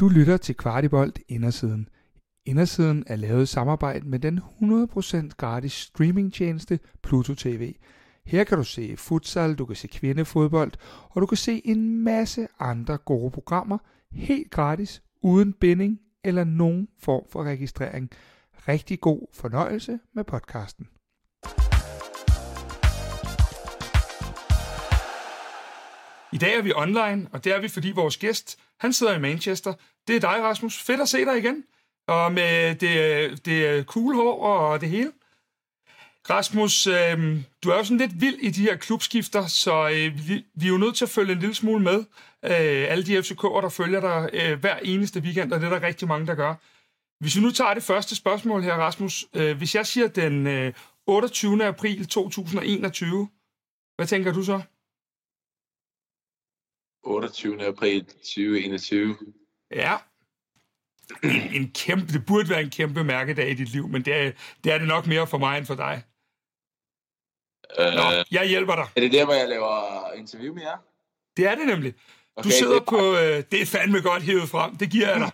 Du lytter til Kvartibolt Indersiden. Indersiden er lavet i samarbejde med den 100% gratis streamingtjeneste Pluto TV. Her kan du se futsal, du kan se kvindefodbold, og du kan se en masse andre gode programmer helt gratis, uden binding eller nogen form for registrering. Rigtig god fornøjelse med podcasten. I dag er vi online, og det er vi, fordi vores gæst, han sidder i Manchester. Det er dig, Rasmus. Fedt at se dig igen. Og med det, det cool hår og det hele. Rasmus, øh, du er jo sådan lidt vild i de her klubskifter, så øh, vi, vi er jo nødt til at følge en lille smule med. Øh, alle de FCK'er, der følger dig øh, hver eneste weekend, og det er der rigtig mange, der gør. Hvis vi nu tager det første spørgsmål her, Rasmus. Øh, hvis jeg siger den øh, 28. april 2021, hvad tænker du så? 28. april 2021. Ja. En, en kæmpe, det burde være en kæmpe mærkedag i dit liv, men det er, det er det nok mere for mig end for dig. Øh, Nå, jeg hjælper dig. Er det der, hvor jeg laver interview med jer? Det er det nemlig. Du Okay, sidder det er på... Øh, det er fandme godt hævet frem. Det giver jeg dig.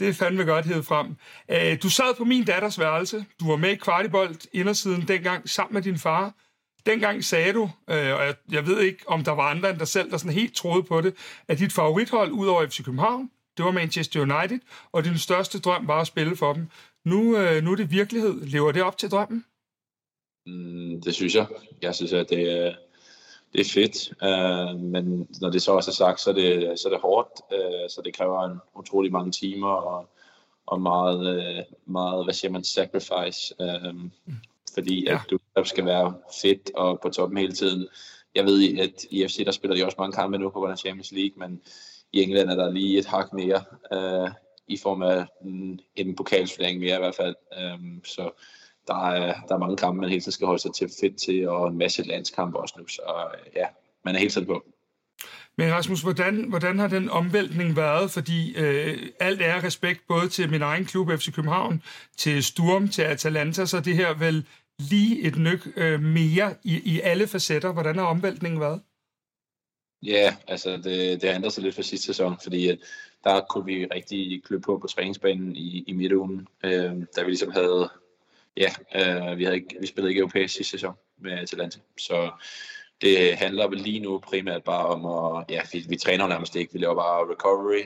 Det er fandme godt hævet frem. Øh, du sad på min datters værelse. Du var med i Kvartibolt indersiden dengang sammen med din far. Dengang sagde du, øh, og jeg, jeg ved ikke, om der var andre end dig selv, der sådan helt troede på det, at dit favorithold ud over FC København, det var Manchester United, og din største drøm var at spille for dem. Nu, øh, nu er det virkelighed. Lever det op til drømmen? Mm, det synes jeg. Jeg synes, at det, er- det er fedt. Uh, men når det så også er sagt, så er det, så er det hårdt. Uh, så det kræver en utrolig mange timer og, og meget, uh, meget, hvad siger man, sacrifice. Uh, fordi Ja. at du skal være fedt og på toppen hele tiden. Jeg ved, at i FC, der spiller de også mange kampe nu på grund af Champions League, men i England er der lige et hak mere, øh, i form af en, en pokalsflæring mere i hvert fald. Um, så der er, der er mange kampe, man hele tiden skal holde sig til fedt til, og en masse landskampe også nu, så øh, ja, man er helt tæt på. Men Rasmus, hvordan, hvordan har den omvæltning været? Fordi øh, alt er respekt både til min egen klub, FC København, til Sturm, til Atalanta, så det her vel lige et nyk øh, mere i, i alle facetter. Hvordan har omvæltningen været? Ja, altså det, det har ændret sig lidt fra sidste sæson, fordi at der kunne vi rigtig klø på på træningsbanen i, i midtugen, øh, da vi ligesom havde, ja, øh, vi, havde ikke, vi spillede ikke europæisk sidste sæson med Atalanta, så det handler lige nu primært bare om at, ja, vi, vi træner nærmest ikke, vi laver bare recovery,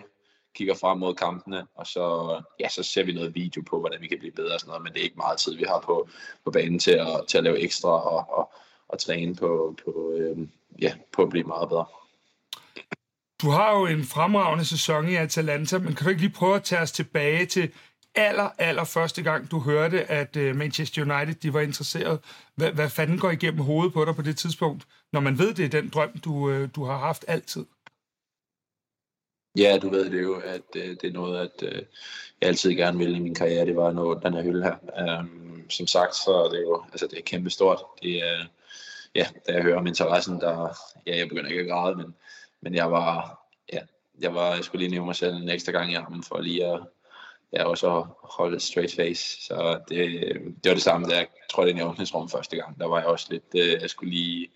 kigger frem mod kampene, og så, ja, så ser vi noget video på, hvordan vi kan blive bedre og sådan noget, men det er ikke meget tid, vi har på, på banen til at, til at lave ekstra og, og, og træne på, på, øh, ja, på at blive meget bedre. Du har jo en fremragende sæson i Atalanta, men kan du ikke lige prøve at tage os tilbage til aller, aller første gang, du hørte, at øh, Manchester United de var interesseret? Hvad, hvad fanden går igennem hovedet på dig på det tidspunkt, når man ved, det er den drøm, du, øh, du har haft altid? Ja, du ved det jo, at øh, det er noget, at øh, jeg altid gerne ville i min karriere, det var noget, den her hylde her. Um, som sagt, så er det jo altså, det er kæmpe stort. Det er, ja, da jeg hører om interessen, der, ja, jeg begynder ikke at græde, men, men jeg var, ja, jeg var, jeg skulle lige nævne mig selv en ekstra gang i armen, for lige at, ja, også at holde et straight face. Så det, det var det samme, da jeg tror, det i åbningsrum første gang. Der var jeg også lidt, øh, jeg skulle lige,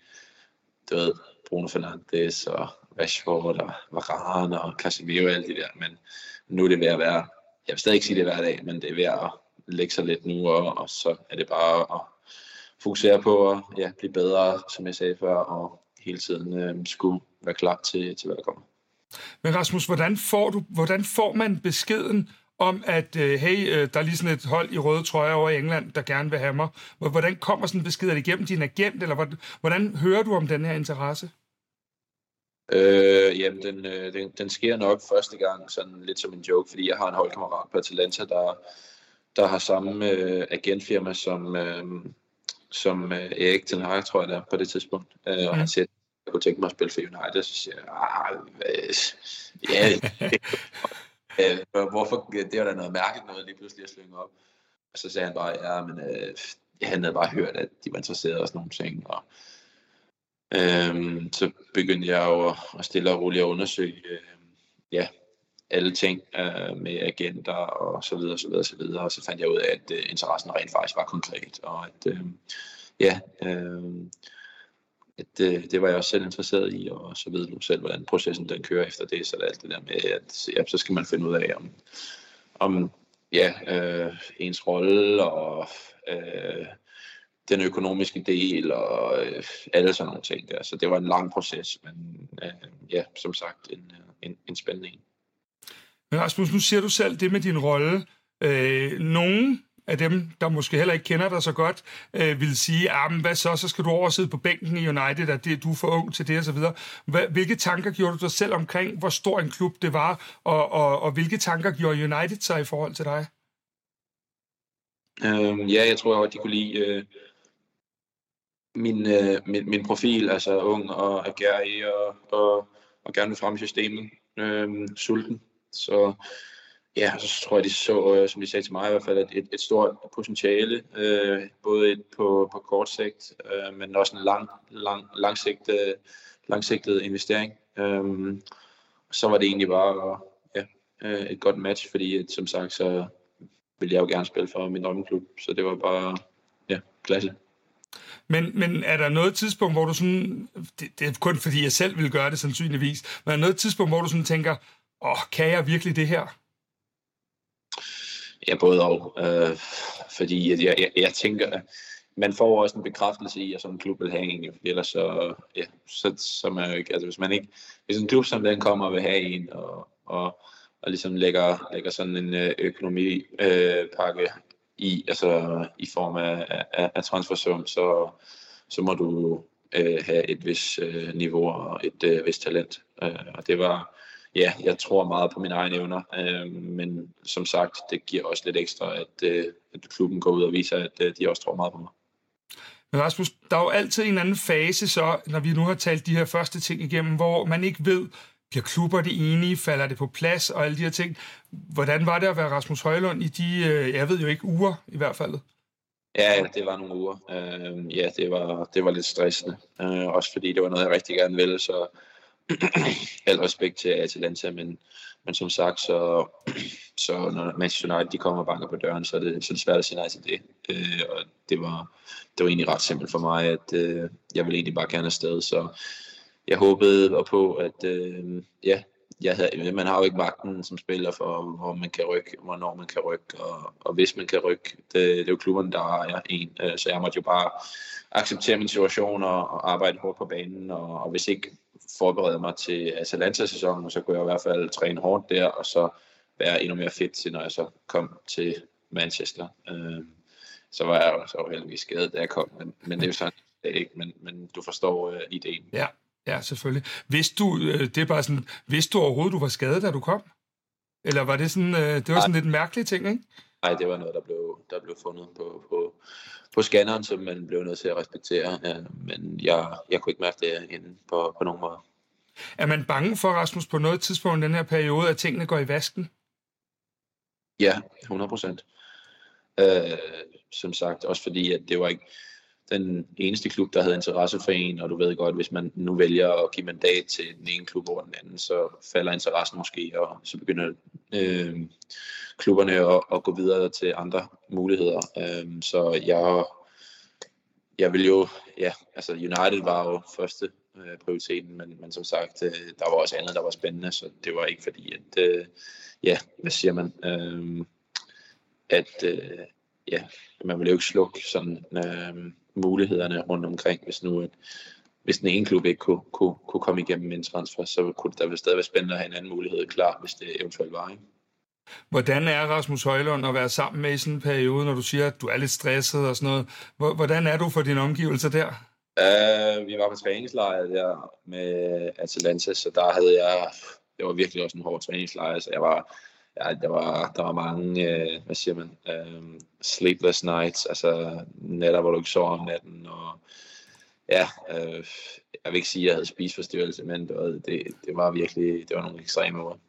du ved, Bruno Fernandes og Rashford og Varane og Casemiro og alt det der, men nu er det ved at være, jeg vil stadig ikke sige det hver dag, men det er ved at lægge sig lidt nu, og, og så er det bare at fokusere på at ja, blive bedre, som jeg sagde før, og hele tiden øh, skulle være klar til, til hvad der kommer. Men Rasmus, hvordan får, du, hvordan får man beskeden om, at øh, hey, øh, der er lige sådan et hold i røde trøjer over i England, der gerne vil have mig. Hvor- Hvordan kommer sådan en besked? Er det igennem din agent, eller hvordan, hvordan hører du om den her interesse? Øh, jamen, den, øh, den, den sker nok første gang sådan lidt som en joke, fordi jeg har en holdkammerat på Atalanta, der, der har samme øh, agentfirma som, øh, som øh, Erik Ten Hag, tror jeg det er, på det tidspunkt. Øh, og Mm. han siger, jeg kunne tænke mig at spille for United, så siger jeg, ah, ja, øh, hvorfor, det var da noget mærkeligt noget lige pludselig at slynge op. Og så sagde han bare, ja, men øh, han havde bare hørt, at de var interesserede og sådan nogle ting, og øh, så begyndte jeg jo at, at stille og roligt at undersøge øh, ja, alle ting øh, med agenter og så videre, så videre, så videre. Og så fandt jeg ud af, at øh, interessen rent faktisk var konkret, og at øh, ja, øh, at det, det var jeg også selv interesseret i, og så ved du selv, hvordan processen den kører efter det, så det er alt det der med, at ja, så skal man finde ud af, om, om ja, øh, ens rolle og øh, den økonomiske del og øh, alle sådan nogle ting der. Så det var en lang proces, men øh, ja, som sagt, en, en, en spændende en. Men Rasmus, nu siger du selv det med din rolle. Øh, nogen af dem, der måske heller ikke kender dig så godt, øh, vil sige, ah, hvad så, så skal du over sidde på bænken i United, at det, du er for ung til det osv. Hvilke tanker gjorde du dig selv omkring, hvor stor en klub det var, og, og, og hvilke tanker gjorde United sig i forhold til dig? Øhm, ja, jeg tror, at de kunne lide øh, min, øh, min, min profil, altså ung og agerig og, og, og gerne vil frem i systemet, øh, sulten. Så ja, så tror jeg, de så, øh, som de sagde til mig i hvert fald, et, et stort potentiale, øh, både et på, på kort sigt, øh, men også en lang, lang, langsigtet, langsigtet investering. Øh, så var det egentlig bare ja, øh, et godt match, fordi at, som sagt, så ville jeg jo gerne spille for min drømmeklub, så det var bare ja, klasse. Men, men er der noget tidspunkt, hvor du sådan, det, det er kun fordi jeg selv vil gøre det sandsynligvis, men er der noget tidspunkt, hvor du sådan tænker, åh, kan jeg virkelig det her? Ja, både og. Øh, fordi jeg, jeg, jeg tænker, man får også en bekræftelse i, at sådan en klub vil have en, fordi ellers så, ja, så, så man jo ikke, altså hvis man ikke, hvis en klub som den kommer og vil have en, og, og, og ligesom lægger, lægger sådan en økonomipakke øh, øh i, altså i form af, af, af transfersum, så, så må du øh, have et vis øh, niveau og et øh, vis talent. Øh, og det var, ja, jeg tror meget på mine egne evner, øh, men som sagt, det giver også lidt ekstra, at, øh, at klubben går ud og viser, at øh, de også tror meget på mig. Men Rasmus, der er jo altid en anden fase, så, når vi nu har talt de her første ting igennem, hvor man ikke ved, bliver klubber det enige, falder det på plads og alle de her ting. Hvordan var det at være Rasmus Højlund i de, øh, jeg ved jo ikke, uger i hvert fald? Ja, det var nogle uger. Øh, ja, det var, det var lidt stressende. Øh, også fordi det var noget, jeg rigtig gerne ville, så al respekt til Atalanta, men, men som sagt, så, så når Manchester United de kommer og banker på døren, så er det, så er det svært at sige nej til det. Øh, og det var, det var egentlig ret simpelt for mig, at øh, jeg ville egentlig bare gerne afsted, så jeg håbede og på, at øh, ja, jeg havde, man har jo ikke magten som spiller for, hvor man kan rykke, hvornår man kan rykke, og, og hvis man kan rykke. Det, det er jo klubberne, der er en, øh, så jeg måtte jo bare acceptere min situation og, og arbejde hårdt på banen, og, og hvis ikke forberede mig til Atalanta-sæsonen, så kunne jeg i hvert fald træne hårdt der, og så være endnu mere fedt til, når jeg så kom til Manchester. Øh, så var jeg jo så heldigvis skadet, da jeg kom, men, men det er jo sådan, ikke, men, men du forstår uh, ideen. Ja, ja, selvfølgelig. Hvis du, øh, det er bare sådan, hvis du overhovedet, du var skadet, da du kom? Eller var det sådan, øh, det var sådan lidt en mærkelig ting, ikke? Nej, det var noget, der blev, der blev fundet på, på, på scanneren, som man blev nødt til at respektere. Ja, men jeg, jeg kunne ikke mærke det inden på, på nogen måde. Er man bange for, Rasmus, på noget tidspunkt i den her periode, at tingene går i vasken? Ja, 100 procent. Øh, som sagt, også fordi, at det var ikke den eneste klub, der havde interesse for en, og du ved godt, hvis man nu vælger at give mandat til den ene klub over den anden, så falder interessen måske, og så begynder øh, klubberne og, og gå videre til andre muligheder. Øh, så jeg, jeg vil jo, ja, altså United var jo første øh, prioriteten, men, men som sagt, øh, der var også andet, der var spændende, så det var ikke fordi, at, øh, ja, hvad siger man, øh, at, øh, ja, man vil jo ikke slukke sådan øh, mulighederne rundt omkring, hvis nu at, hvis den ene klub ikke kunne, kunne, kunne komme igennem en transfer, så kunne det der stadig være spændende at have en anden mulighed klar, hvis det eventuelt var. Ikke? Hvordan er Rasmus Højlund at være sammen med i sådan en periode, når du siger, at du er lidt stresset og sådan noget? Hvordan er du for dine omgivelser der? Uh, vi var på træningslejr der med Atalanta, så der havde jeg, det var virkelig også en hård træningslejr, så jeg var, ja, der var, der var mange, uh, hvad siger man, uh, sleepless nights, altså nætter, hvor du ikke sover om natten, og ja, øh, jeg vil ikke sige, at jeg havde spiseforstyrrelse, men det var, det, det var virkelig, det var nogle ekstreme ord.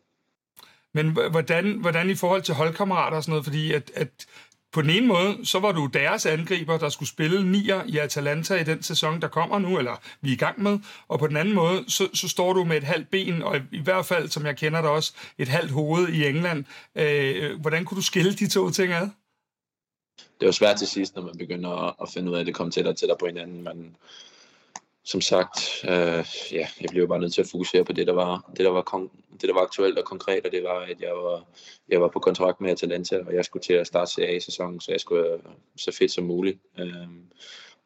Men hvordan, hvordan i forhold til holdkammerater og sådan noget, fordi at, at på den ene måde, så var du deres angriber, der skulle spille nier i Atalanta i den sæson, der kommer nu, eller vi er i gang med. Og på den anden måde, så, så står du med et halvt ben, og i, i hvert fald, som jeg kender dig også, et halvt hoved i England. Øh, hvordan kunne du skille de to ting ad? Det var svært til sidst, når man begynder at finde ud af, at det kom tættere og tættere på hinanden. Man, som sagt, øh, ja, jeg blev bare nødt til at fokusere på det, der var, det, der var, kon- det, der var aktuelt og konkret, og det var, at jeg var, jeg var på kontrakt med Atalanta, og jeg skulle til at starte CA-sæsonen, så jeg skulle være så fedt som muligt. Øh,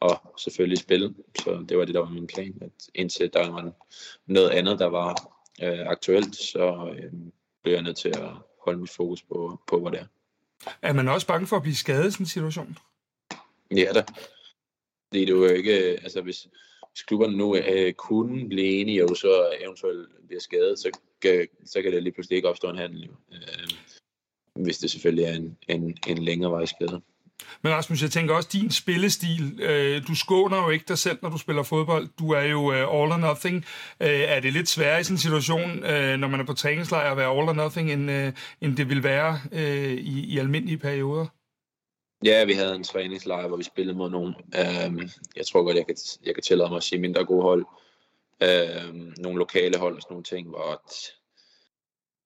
og selvfølgelig spille. Så det var det, der var min plan. At indtil der var noget andet, der var øh, aktuelt, så øh, blev jeg nødt til at holde mit fokus på, på hvad det er. Er man også bange for at blive skadet i sådan en situation? Ja da. Det er jo ikke, øh, altså hvis, hvis klubberne nu øh, kunne blive enige, og så eventuelt bliver skadet, så, kan, så kan det lige pludselig ikke opstå en handel. Jo. Øh, hvis det selvfølgelig er en, en, en længere vej skade. Men Rasmus, jeg tænker også, din spillestil, øh, du skåner jo ikke dig selv, når du spiller fodbold. Du er jo øh, all or nothing. Øh, er det lidt sværere i sådan en situation, øh, når man er på træningslejr, at være all or nothing, end, øh, end det vil være øh, i, i almindelige perioder? Ja, vi havde en træningslejr, hvor vi spillede mod nogen. Øh, jeg tror godt, jeg kan, jeg kan tillade mig at sige mindre gode hold. Øh, nogle lokale hold og sådan nogle ting, hvor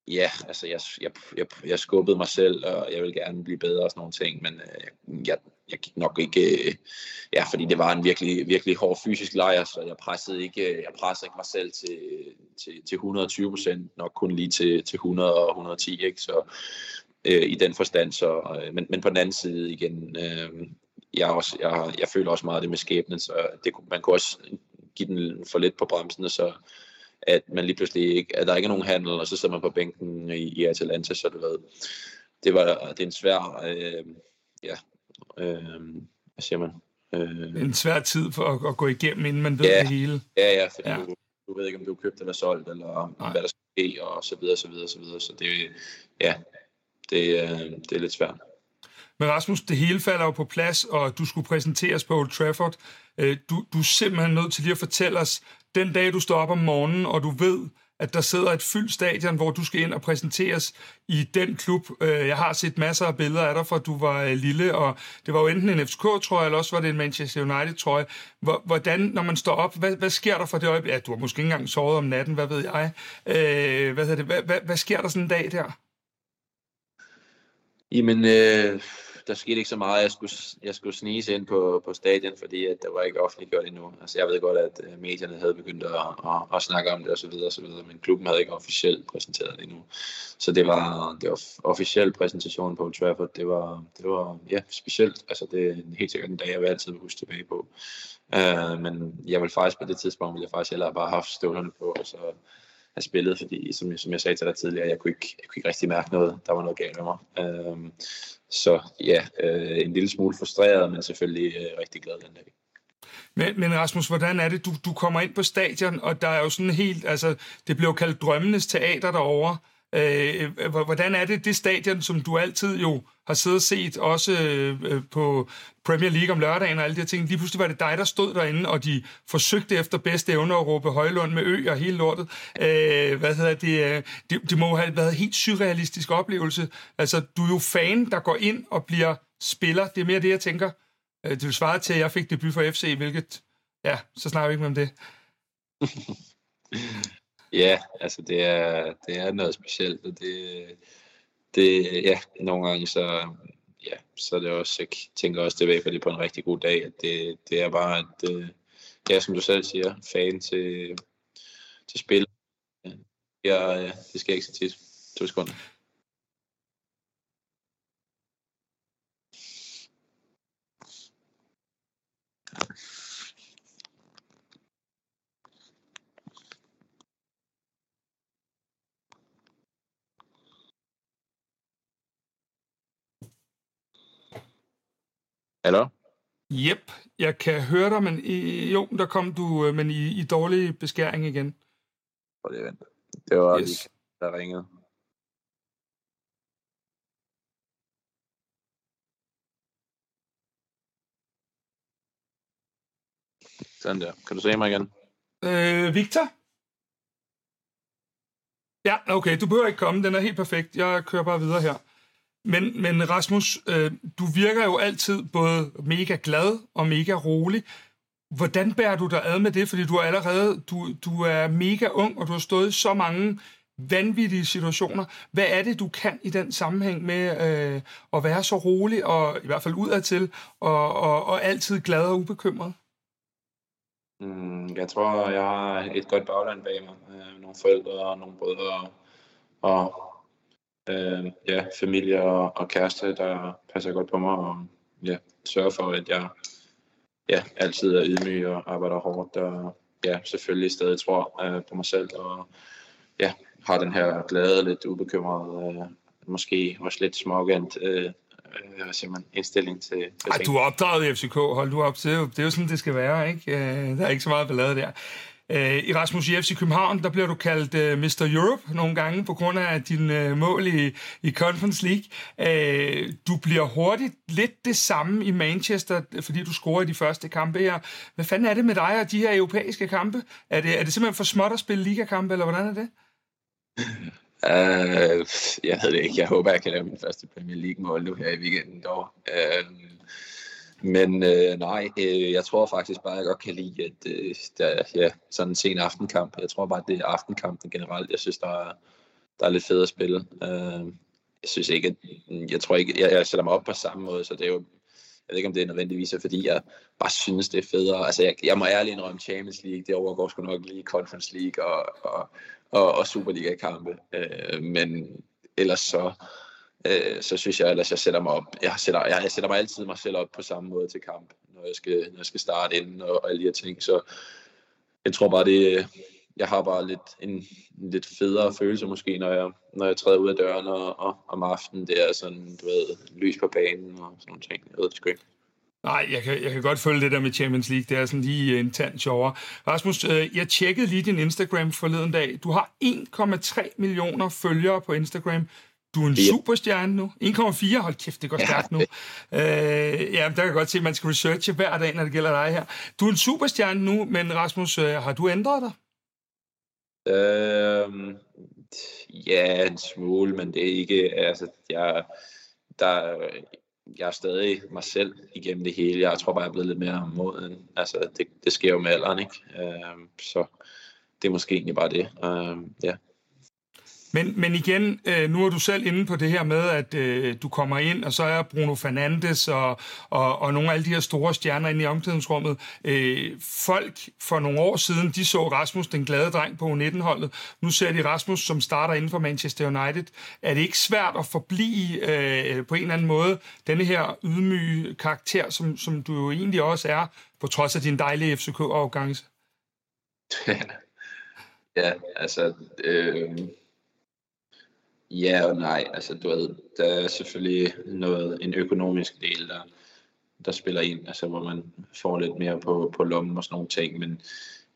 Ja, altså jeg, jeg, jeg, jeg skubbede mig selv, og jeg vil gerne blive bedre og sådan nogle ting, men øh, jeg, jeg gik nok ikke, øh, ja, fordi det var en virkelig, virkelig hård fysisk lejr, så jeg pressede ikke, øh, jeg pressede ikke mig selv til, til, til 120 procent, nok kun lige til, til 100 og 110, ikke? Så øh, i den forstand, så, øh, men, men på den anden side igen, øh, jeg, også, jeg, jeg føler også meget det med skæbnen, så det, man kunne også give den for lidt på bremsen, og så at man lige pludselig ikke, at der ikke er nogen handel, og så sidder man på bænken i, i Atalanta, så du ved, det var det er en svær, øh, ja, øh, hvad siger man? Øh, en svær tid for at, at gå igennem, inden man ved ja, det hele. Ja, ja, fordi ja. Du, du ved ikke, om du er købt eller solgt, eller Nej. hvad der skal ske, og så videre, så videre, så videre. Så det, ja, det, øh, det er lidt svært. Men Rasmus, det hele falder jo på plads, og du skulle præsenteres på Old Trafford. Øh, du, du er simpelthen nødt til lige at fortælle os, den dag du står op om morgenen, og du ved, at der sidder et fyldt stadion, hvor du skal ind og præsenteres i den klub. Øh, jeg har set masser af billeder af dig, fra du var øh, lille, og det var jo enten en FCK-trøje, eller også var det en Manchester United-trøje. Hvordan, når man står op, hvad, hvad sker der for det øjeblik? Ja, du har måske ikke engang sovet om natten, hvad ved jeg. Øh, hvad, det? Hvad, hvad, hvad sker der sådan en dag der? Jamen, øh, der skete ikke så meget. Jeg skulle, jeg skulle snige ind på, på stadion, fordi at der var ikke offentliggjort endnu. Altså, jeg ved godt, at øh, medierne havde begyndt at, at, at, snakke om det og så videre, og så videre, men klubben havde ikke officielt præsenteret det endnu. Så det var, det var officiel præsentation på Old Trafford. Det var, det var ja, specielt. Altså, det er helt sikkert en dag, jeg vil altid huske tilbage på. Uh, men jeg vil faktisk på det tidspunkt, ville jeg faktisk hellere bare have haft støvlerne på, og så have spillet, fordi som, som jeg sagde til dig tidligere, jeg kunne, ikke, jeg kunne ikke rigtig mærke noget, der var noget galt med mig. Uh, så ja, øh, en lille smule frustreret, men selvfølgelig øh, rigtig glad den dag. Men, men Rasmus, hvordan er det, du, du kommer ind på stadion, og der er jo sådan helt, altså, det blev kaldt drømmenes teater derovre. Øh, hvordan er det, det stadion, som du altid jo har siddet og set, også øh, på Premier League om lørdagen og alle de her ting, lige pludselig var det dig, der stod derinde, og de forsøgte efter bedste evne at råbe Højlund med ø og hele lortet. Øh, hvad hedder det, øh, det? Det må have været en helt surrealistisk oplevelse. Altså, du er jo fan, der går ind og bliver spiller. Det er mere det, jeg tænker. Øh, det vil svare til, at jeg fik debut for FC, hvilket, ja, så snakker vi ikke mere om det. Ja, altså det er, det er noget specielt, og det, det, ja, nogle gange så, ja, så er det også, jeg tænker også tilbage for det på en rigtig god dag, at det, det er bare, at, øh, ja, som du selv siger, fan til, til spil. Ja, det skal ikke så tit. To sekunder. Hallo? Jep, jeg kan høre dig, men i, jo, der kom du, øh, men i, i dårlig beskæring igen. Prøv lige vent. Det var yes. lige, der ringede. Sådan der. Kan du se mig igen? Øh, Victor? Ja, okay, du behøver ikke komme. Den er helt perfekt. Jeg kører bare videre her. Men, men Rasmus, øh, du virker jo altid både mega glad og mega rolig. Hvordan bærer du dig ad med det? Fordi du er allerede du, du er mega ung, og du har stået i så mange vanvittige situationer. Hvad er det, du kan i den sammenhæng med øh, at være så rolig, og i hvert fald udadtil, og, og, og altid glad og ubekymret? Mm, jeg tror, jeg har et godt bagland bag mig. Øh, nogle forældre og nogle brødre og øh, ja, familie og, og kæreste, der passer godt på mig og ja, sørger for, at jeg ja, altid er ydmyg og arbejder hårdt og ja, selvfølgelig stadig tror øh, på mig selv og ja, har den her glade, lidt ubekymrede, øh, måske også lidt smågant øh, øh, siger man, indstilling til, til Ej, du er opdraget i FCK, hold du op, det er, jo, det er jo sådan, det skal være, ikke? Øh, der er ikke så meget ballade der. Øh, I Rasmus i FC København, der bliver du kaldt øh, Mr. Europe nogle gange på grund af din øh, mål i, i Conference League. Øh, du bliver hurtigt lidt det samme i Manchester, fordi du scorer i de første kampe her. Hvad fanden er det med dig og de her europæiske kampe? Er det, er det simpelthen for småt at spille ligakampe, eller hvordan er det? Uh, jeg ved det ikke. Jeg håber, jeg kan lave min første Premier League-mål nu her i weekenden dog. Uh, men øh, nej, øh, jeg tror faktisk bare, at jeg godt kan lide, at øh, der, ja, sådan en sen aftenkamp. Jeg tror bare, at det er aftenkampen generelt. Jeg synes, der er, der er lidt fedt at spille. Øh, jeg synes ikke, at, mm, jeg tror ikke, jeg, jeg sætter mig op på samme måde, så det er jo jeg ved ikke, om det er nødvendigvis, fordi jeg bare synes, det er federe. Altså, jeg, jeg må ærligt indrømme Champions League, det overgår sgu nok lige Conference League og, og, og, og Superliga-kampe. Øh, men ellers så, øh, så synes jeg, ellers, jeg sætter mig op. Jeg sætter, jeg, jeg sætter mig altid mig selv op på samme måde til kamp, når jeg skal, når jeg skal starte ind og, og alle de her ting. Så jeg tror bare, det, jeg har bare lidt en, en lidt federe følelse måske, når jeg, når jeg træder ud af døren og, og, om aftenen. Det er sådan, du ved, lys på banen og sådan nogle ting. Jeg ved det sgu ikke. Nej, jeg kan, jeg kan godt følge det der med Champions League. Det er sådan lige øh, en tand sjovere. Rasmus, øh, jeg tjekkede lige din Instagram forleden dag. Du har 1,3 millioner følgere på Instagram. Du er en superstjerne nu. 1,4, hold kæft, det går ja. stærkt nu. Øh, ja, der kan jeg godt se, at man skal researche hver dag, når det gælder dig her. Du er en superstjerne nu, men Rasmus, øh, har du ændret dig? Øhm, ja, en smule, men det er ikke, altså, jeg, der, jeg er stadig mig selv igennem det hele. Jeg tror bare, jeg er blevet lidt mere moden. Altså, det, det sker jo med alderen, ikke? Øhm, så det er måske egentlig bare det. Øhm, ja. Men, men igen, øh, nu er du selv inde på det her med, at øh, du kommer ind, og så er Bruno Fernandes og, og, og nogle af alle de her store stjerner inde i omklædningsrummet. Øh, folk for nogle år siden, de så Rasmus, den glade dreng på U19-holdet. Nu ser de Rasmus, som starter inden for Manchester United. Er det ikke svært at forblive øh, på en eller anden måde denne her ydmyge karakter, som, som du jo egentlig også er, på trods af din dejlige FCK-afgangse? ja, altså... Øh Ja og nej. Altså, du ved, der er selvfølgelig noget, en økonomisk del, der, der spiller ind, altså, hvor man får lidt mere på, på lommen og sådan nogle ting, men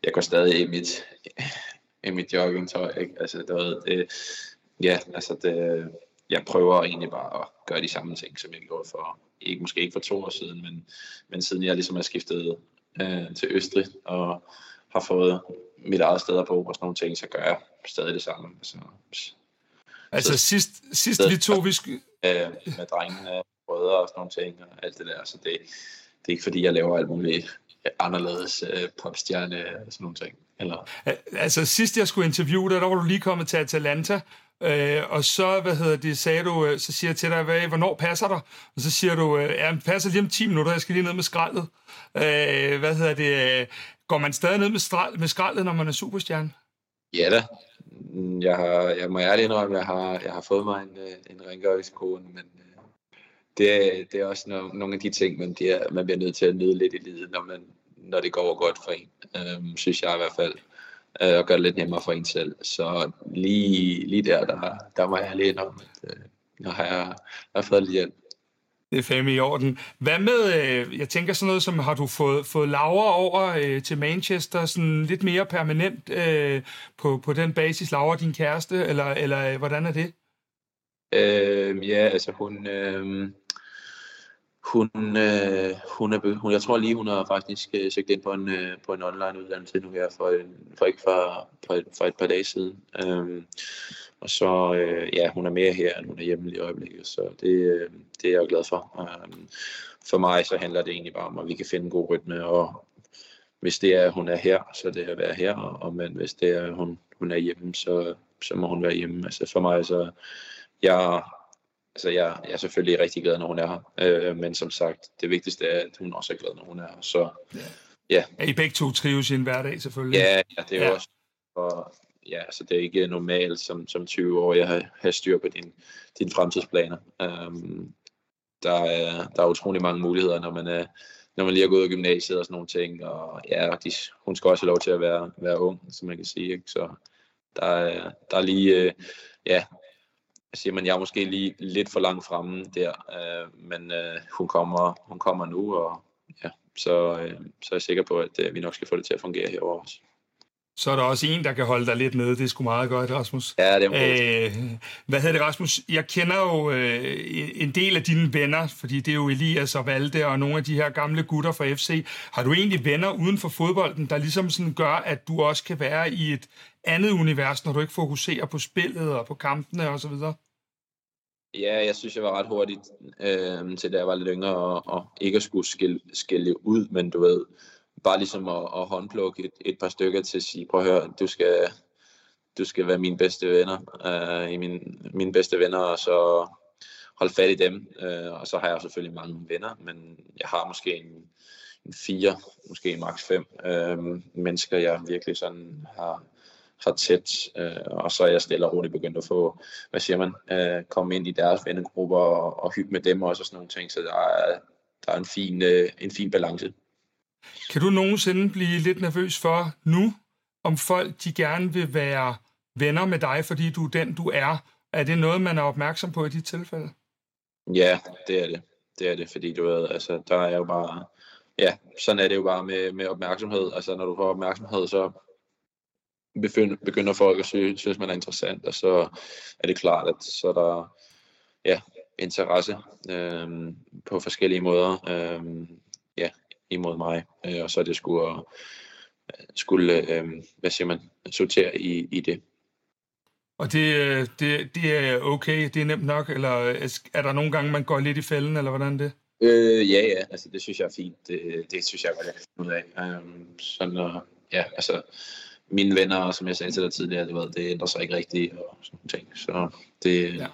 jeg går stadig i mit, i mit joggingtøj, ikke? Altså, du ved, det, ja, altså, det, jeg prøver egentlig bare at gøre de samme ting, som jeg gjorde for, ikke, måske ikke for to år siden, men, men siden jeg ligesom er skiftet øh, til Østrig, og har fået mit eget sted at bo og sådan nogle ting, så gør jeg stadig det samme. Altså, Altså så, sidst, sidst vi to, vi skulle... Øh, med drengene, brødre og sådan nogle ting og alt det der, så det, det er ikke fordi, jeg laver alt muligt anderledes øh, popstjerne og sådan nogle ting. Eller... Altså sidst jeg skulle interviewe dig, der var du lige kommet til Atalanta, Øh, og så, hvad hedder det, sagde du, øh, så siger jeg til dig, hvad, hvornår passer dig? Og så siger du, øh, ja, det passer lige om 10 minutter, jeg skal lige ned med skraldet. Øh, hvad hedder det, øh, går man stadig ned med, stral, med skraldet, når man er superstjerne? Ja da, jeg, har, jeg må ærligt indrømme, at jeg har, jeg har fået mig en, øh, en rengøringskone, men øh, det, er, det er også no, nogle af de ting, man, bliver, er, man bliver nødt til at nyde lidt i livet, når, man, når det går godt for en, øhm, synes jeg i hvert fald, øh, og gøre det lidt nemmere for en selv. Så lige, lige der, der, der må jeg ærligt indrømme, at øh, jeg har, jeg har fået lidt hjælp. Det er fandme i orden. Hvad med, øh, jeg tænker sådan noget som, har du fået, fået Laura over øh, til Manchester sådan lidt mere permanent øh, på, på den basis, Laura din kæreste, eller, eller øh, hvordan er det? Øh, ja, altså hun, øh, hun, øh, hun er, hun, jeg tror lige, hun har faktisk øh, søgt ind på en, øh, på en online uddannelse nu her, for, for ikke for, for, et, for et par dage siden. Øh, og så, øh, ja, hun er mere her, end hun er hjemme i øjeblikket, så det, øh, det er jeg glad for. Øh, for mig så handler det egentlig bare om, at vi kan finde en god rytme, og hvis det er, at hun er her, så er det at være her, og men hvis det er, at hun, hun er hjemme, så, så må hun være hjemme. Altså for mig, så jeg, altså jeg, jeg er selvfølgelig rigtig glad, når hun er her, øh, men som sagt, det vigtigste er, at hun også er glad, når hun er her. Så Ja. At I begge to trives i en hverdag, selvfølgelig. Ja, ja det er ja. jo også... Og, ja, så det er ikke normalt som, som 20 år, jeg har, har styr på din, dine fremtidsplaner. Um, der, er, der er utrolig mange muligheder, når man, er, når man lige er gået af gymnasiet og sådan nogle ting. Og ja, de, hun skal også have lov til at være, være ung, som man kan sige. Ikke? Så der er, der er lige, øh, ja, siger man, jeg er måske lige lidt for langt fremme der, øh, men øh, hun, kommer, hun kommer nu, og ja, så, øh, så er jeg sikker på, at øh, vi nok skal få det til at fungere herovre også så er der også en, der kan holde dig lidt nede. Det er sgu meget godt, Rasmus. Ja, det er øh, Hvad hedder det, Rasmus? Jeg kender jo øh, en del af dine venner, fordi det er jo Elias og Valde og nogle af de her gamle gutter fra FC. Har du egentlig venner uden for fodbolden, der ligesom sådan gør, at du også kan være i et andet univers, når du ikke fokuserer på spillet og på kampene og så videre? Ja, jeg synes, jeg var ret hurtigt øh, til, da jeg var lidt yngre, og, og ikke at skulle skille, skille ud, men du ved, bare ligesom at, at håndplukke et, et par stykker til at sige, prøv at høre, du skal, du skal være mine bedste venner, øh, i min, mine bedste venner, og så holde fat i dem. Øh, og så har jeg selvfølgelig mange venner, men jeg har måske en, en fire, måske maks fem øh, mennesker, jeg virkelig sådan har, har tæt, Øh, og så er jeg stille og roligt begyndt at få, hvad siger man, øh, komme ind i deres vennegrupper og, og hygge med dem også og sådan nogle ting, så der er, der er en fin, øh, en fin balance. Kan du nogensinde blive lidt nervøs for nu, om folk de gerne vil være venner med dig, fordi du er den, du er? Er det noget, man er opmærksom på i de tilfælde? Ja, det er det. Det er det, fordi du ved, altså, der er jo bare... Ja, sådan er det jo bare med, med opmærksomhed. Altså, når du får opmærksomhed, så begynder folk at synes, synes man er interessant, og så er det klart, at så er der ja, interesse øhm, på forskellige måder. Øhm, imod mig, øh, og så er det skulle, skulle øh, hvad siger man, sortere i, i det. Og det, øh, det, det er okay, det er nemt nok, eller er der nogle gange, man går lidt i fælden, eller hvordan det? Øh, ja, ja, altså det synes jeg er fint. Det, det synes jeg godt, jeg kan finde ud af. Um, sådan, uh, ja, altså mine venner, som jeg sagde til dig tidligere, det, ved, det ændrer sig ikke rigtigt, og sådan ting. Så det... Ja.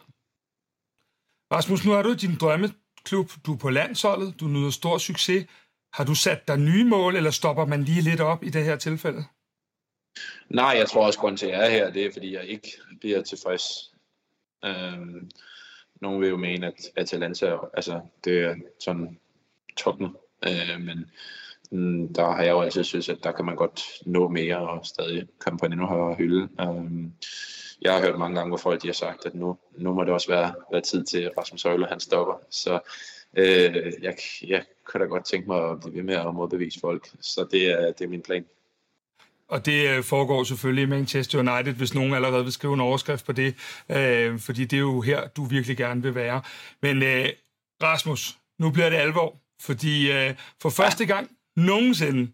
Rasmus, nu er du din drømmeklub, du er på landsholdet, du nyder stor succes. Har du sat dig nye mål, eller stopper man lige lidt op i det her tilfælde? Nej, jeg tror også, grund til, at jeg er her, det er, fordi jeg ikke bliver tilfreds. Øhm, nogen vil jo mene, at Atalanta altså, det er sådan toppen, øh, men mm, der har jeg jo altid synes, at der kan man godt nå mere og stadig komme på en endnu højere hylde. Øhm, jeg har hørt mange gange, hvor folk de har sagt, at nu, nu må det også være, være tid til, Rasmus Højle han stopper. Så øh, jeg, jeg kunne da godt tænke mig at blive ved med at modbevise folk. Så det er, det er min plan. Og det øh, foregår selvfølgelig i Manchester United, hvis nogen allerede vil skrive en overskrift på det, øh, fordi det er jo her, du virkelig gerne vil være. Men øh, Rasmus, nu bliver det alvor, fordi øh, for første gang nogensinde,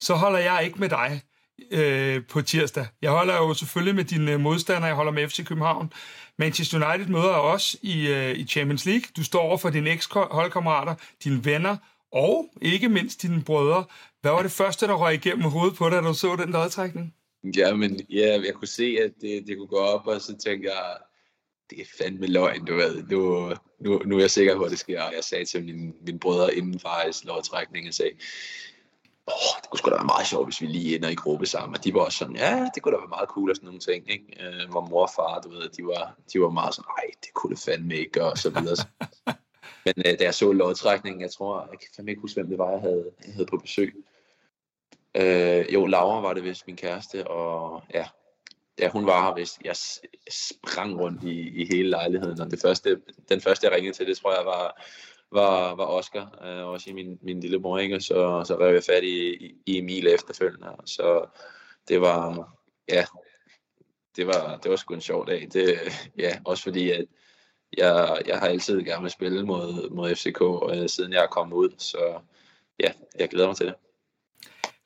så holder jeg ikke med dig øh, på tirsdag. Jeg holder jo selvfølgelig med dine øh, modstandere, jeg holder med FC København. Manchester United møder os i, øh, i Champions League. Du står over for dine eks-holdkammerater, dine venner, og ikke mindst dine brødre. Hvad var det første, der røg igennem hovedet på dig, da du så den lodtrækning? Ja, men ja, jeg kunne se, at det, det kunne gå op, og så tænkte jeg, det er fandme løgn, du ved. Nu, nu, nu er jeg sikker på, at det sker. Og jeg sagde til mine, mine brødre inden faktisk lodtrækningen, jeg sagde, åh, det kunne sgu da være meget sjovt, hvis vi lige ender i gruppe sammen. Og de var også sådan, ja, det kunne da være meget cool og sådan nogle ting, ikke? Øh, hvor mor og far, du ved, de var, de var meget sådan, nej, det kunne det fandme ikke, og så videre. Men øh, da jeg så lodtrækningen, jeg tror, jeg kan fandme ikke huske, hvem det var, jeg havde, jeg havde på besøg. Øh, jo, Laura var det vist min kæreste, og ja, da hun var her vist. Jeg sprang rundt i, i hele lejligheden, og det første, den første, jeg ringede til, det tror jeg var, var, var Oscar, øh, også i min, min lille mor, ikke? Så, så rev jeg fat i, i Emil efterfølgende. Så det var, ja, det var, det var sgu en sjov dag. Det, ja, også fordi, at jeg, jeg har altid gerne vil spille mod, mod FCK, øh, siden jeg er kommet ud. Så ja, jeg glæder mig til det.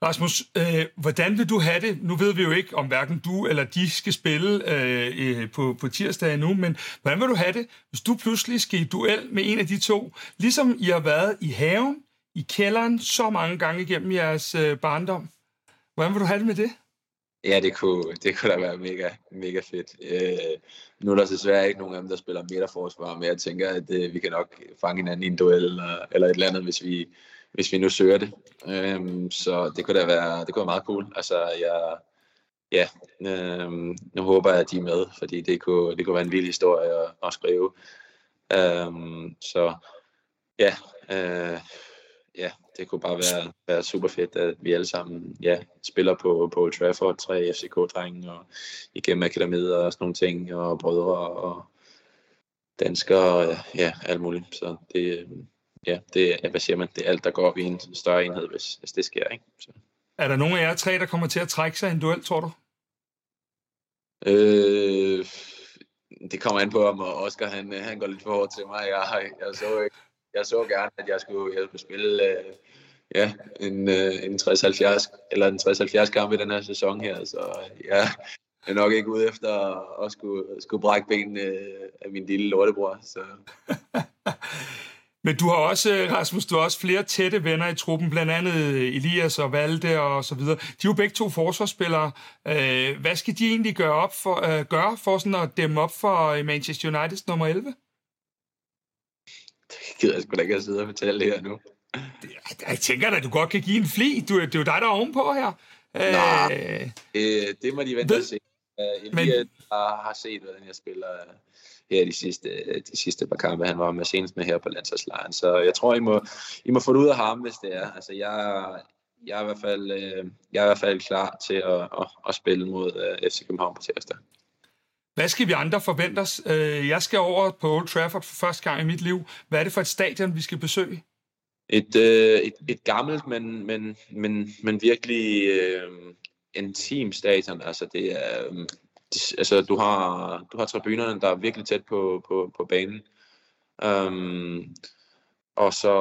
Rasmus, øh, hvordan vil du have det? Nu ved vi jo ikke, om hverken du eller de skal spille øh, øh, på, på tirsdag endnu, men hvordan vil du have det, hvis du pludselig skal i duel med en af de to, ligesom I har været i haven, i kælderen, så mange gange igennem jeres øh, barndom? Hvordan vil du have det med det? Ja, det kunne, det kunne da være mega, mega fedt. Øh, nu er der desværre ikke nogen af dem, der spiller midterforsvar, men jeg tænker, at øh, vi kan nok fange hinanden i en duel eller, eller et eller andet, hvis vi, hvis vi nu søger det. Øh, så det kunne da være, det kunne være meget cool. Altså, jeg, ja, øh, nu håber jeg, at de er med, fordi det kunne, det kunne være en vild historie at, at skrive. Øh, så ja, øh, ja, det kunne bare være, være super fedt, at vi alle sammen ja, spiller på, på Old Trafford, tre FCK-drenge, og igennem akademiet og sådan nogle ting, og brødre og danskere, og ja, alt muligt. Så det, ja, det er, hvad siger man, det er alt, der går op i en større enhed, hvis, hvis det sker. Ikke? Så. Er der nogen af jer tre, der kommer til at trække sig i en duel, tror du? Øh, det kommer an på, om Oscar han, han går lidt for hårdt til mig. Jeg, jeg, så, ikke, jeg så gerne, at jeg skulle, jeg skulle spille øh, ja, en, øh, en 60-70 eller en 60-70 kamp i den her sæson her. Så øh, ja, jeg er nok ikke ude efter at skulle, skulle brække benene øh, af min lille lortebror. Så. Men du har også, øh, Rasmus, du har også flere tætte venner i truppen, blandt andet Elias og Valde og så videre. De er jo begge to forsvarsspillere. Hvad skal de egentlig gøre, op for, gøre for sådan at dæmme op for Manchester Uniteds nummer 11? Det gider jeg sgu da ikke at sidde og fortælle det her nu. Jeg tænker da, du godt kan give en fli. Du, det er jo dig, der er ovenpå her. Nej, øh, det, det må de vente og se. Elias men, har, har set, hvordan jeg spiller her de sidste, de sidste par kampe, han var med senest med her på landsholdslejren. Så jeg tror, I må, I må få det ud af ham, hvis det er. Altså, jeg, jeg, er i hvert fald, øh, jeg er i hvert fald klar til at, at, at spille mod øh, FC København på tirsdag. Hvad skal vi andre forvente os? Øh, jeg skal over på Old Trafford for første gang i mit liv. Hvad er det for et stadion, vi skal besøge? Et, øh, et, et gammelt, men, men, men, men virkelig øh, intim stadion. Altså, det er, øh, altså, du har, du har tribunerne, der er virkelig tæt på, på, på banen. Um, og så,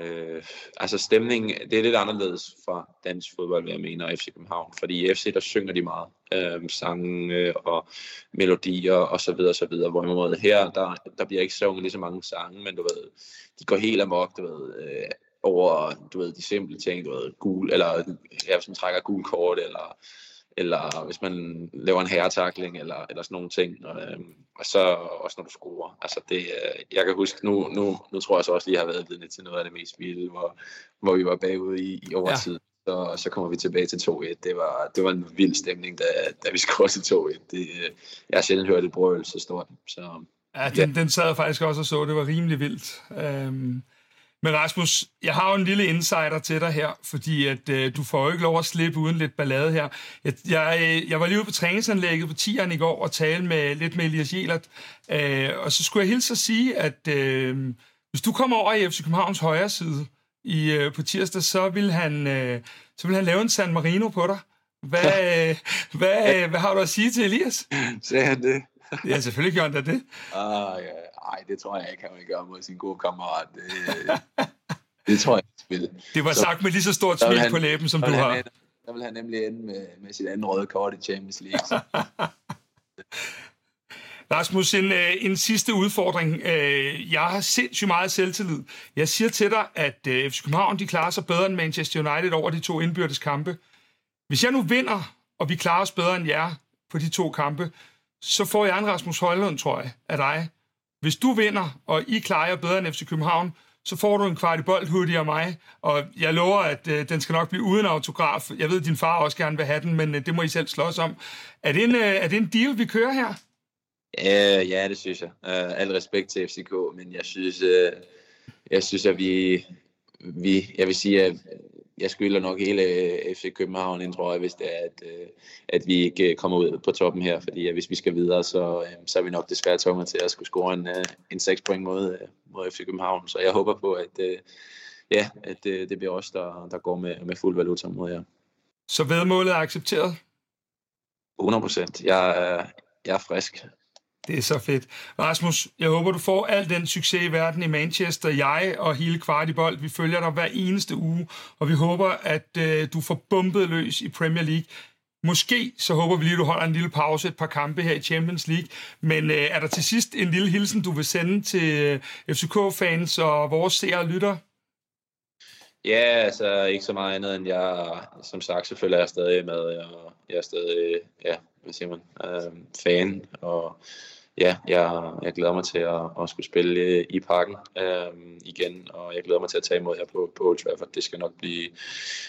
øh, altså stemningen, det er lidt anderledes fra dansk fodbold, hvad jeg mener, og FC København. Fordi i FC, der synger de meget. Øh, sange og melodier og så videre, og så videre. Hvorimod her, der, der bliver ikke sunget lige så mange sange, men du ved, de går helt amok, du ved, øh, over, du ved, de simple ting, du ved, gul, eller ja, hvis man trækker gul kort, eller eller hvis man laver en herretakling, eller, eller sådan nogle ting. Og, øh, og så også når du scorer. Altså det, øh, jeg kan huske, nu, nu, nu tror jeg så også lige, at jeg har været vidne til noget af det mest vilde, hvor, hvor vi var bagud i, i overtid. Ja. Så, så kommer vi tilbage til 2-1. Det var, det var en vild stemning, da, da vi scorede til 2-1. Det, øh, jeg har sjældent hørt et brøl så stort. Så, ja, den, ja. den sad jeg faktisk også og så. Det var rimelig vildt. Um, men Rasmus, jeg har jo en lille insider til dig her, fordi at øh, du får jo ikke lov at slippe uden lidt ballade her. Jeg, jeg, øh, jeg var lige ude på træningsanlægget på tieren i går og tale med lidt med Elias Jelert, øh, og så skulle jeg hilse at sige, at øh, hvis du kommer over i FC Københavns højre side i, øh, på tirsdag, så vil, han, øh, så vil han lave en San Marino på dig. Hvad, øh, hvad, øh, hvad har du at sige til Elias? Sagde han det? Ja, selvfølgelig gjorde han da det. Ah, ja. Ej, det tror jeg ikke, han vil gøre mod sin gode kammerat. Det, det tror jeg ikke. Det var så, sagt med lige så stort smil han, på læben, som du har. Ende, der vil han nemlig ende med, med sit andet røde kort i Champions League. Rasmus, en, øh, en sidste udfordring. Øh, jeg har sindssygt meget selvtillid. Jeg siger til dig, at øh, FC København de klarer sig bedre end Manchester United over de to indbyrdes kampe. Hvis jeg nu vinder, og vi klarer os bedre end jer på de to kampe, så får jeg en Rasmus Højlund, tror jeg, af dig. Hvis du vinder, og I klarer jer bedre end FC København, så får du en kvart bold hoodie af mig, og jeg lover, at øh, den skal nok blive uden autograf. Jeg ved, at din far også gerne vil have den, men øh, det må I selv slås om. Er det en, øh, er det en deal, vi kører her? Øh, ja, det synes jeg. Øh, al respekt til FCK, men jeg synes, øh, jeg synes, at vi, vi, jeg vil sige, at jeg skylder nok hele øh, FC København en trøje, hvis det er, at, øh, at vi ikke øh, kommer ud på toppen her, fordi hvis vi skal videre, så, så er vi nok desværre tunge til at skulle score en, en 6 point mod, mod FC København. Så jeg håber på, at, ja, at det bliver os, der, der går med, med fuld valuta mod jer. Så vedmålet er accepteret? 100 procent. Jeg, jeg er frisk. Det er så fedt. Rasmus, jeg håber, du får al den succes i verden i Manchester. Jeg og hele Kvartibold, vi følger dig hver eneste uge, og vi håber, at øh, du får bumpet løs i Premier League. Måske så håber vi lige, at du holder en lille pause, et par kampe her i Champions League. Men øh, er der til sidst en lille hilsen, du vil sende til øh, FCK-fans og vores seere og lytter? Ja, altså ikke så meget andet end jeg, som sagt, selvfølgelig er jeg stadig med, og jeg er stadig, ja, hvad siger man, øh, fan, og ja, jeg, jeg glæder mig til at, at skulle spille i parken øh, igen, og jeg glæder mig til at tage imod her på, på Old Trafford. Det skal nok blive,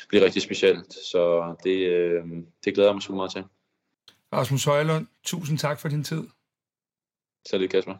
blive rigtig specielt, så det, øh, det glæder jeg mig super meget til. Rasmus Højlund, tusind tak for din tid. Det, Kasper.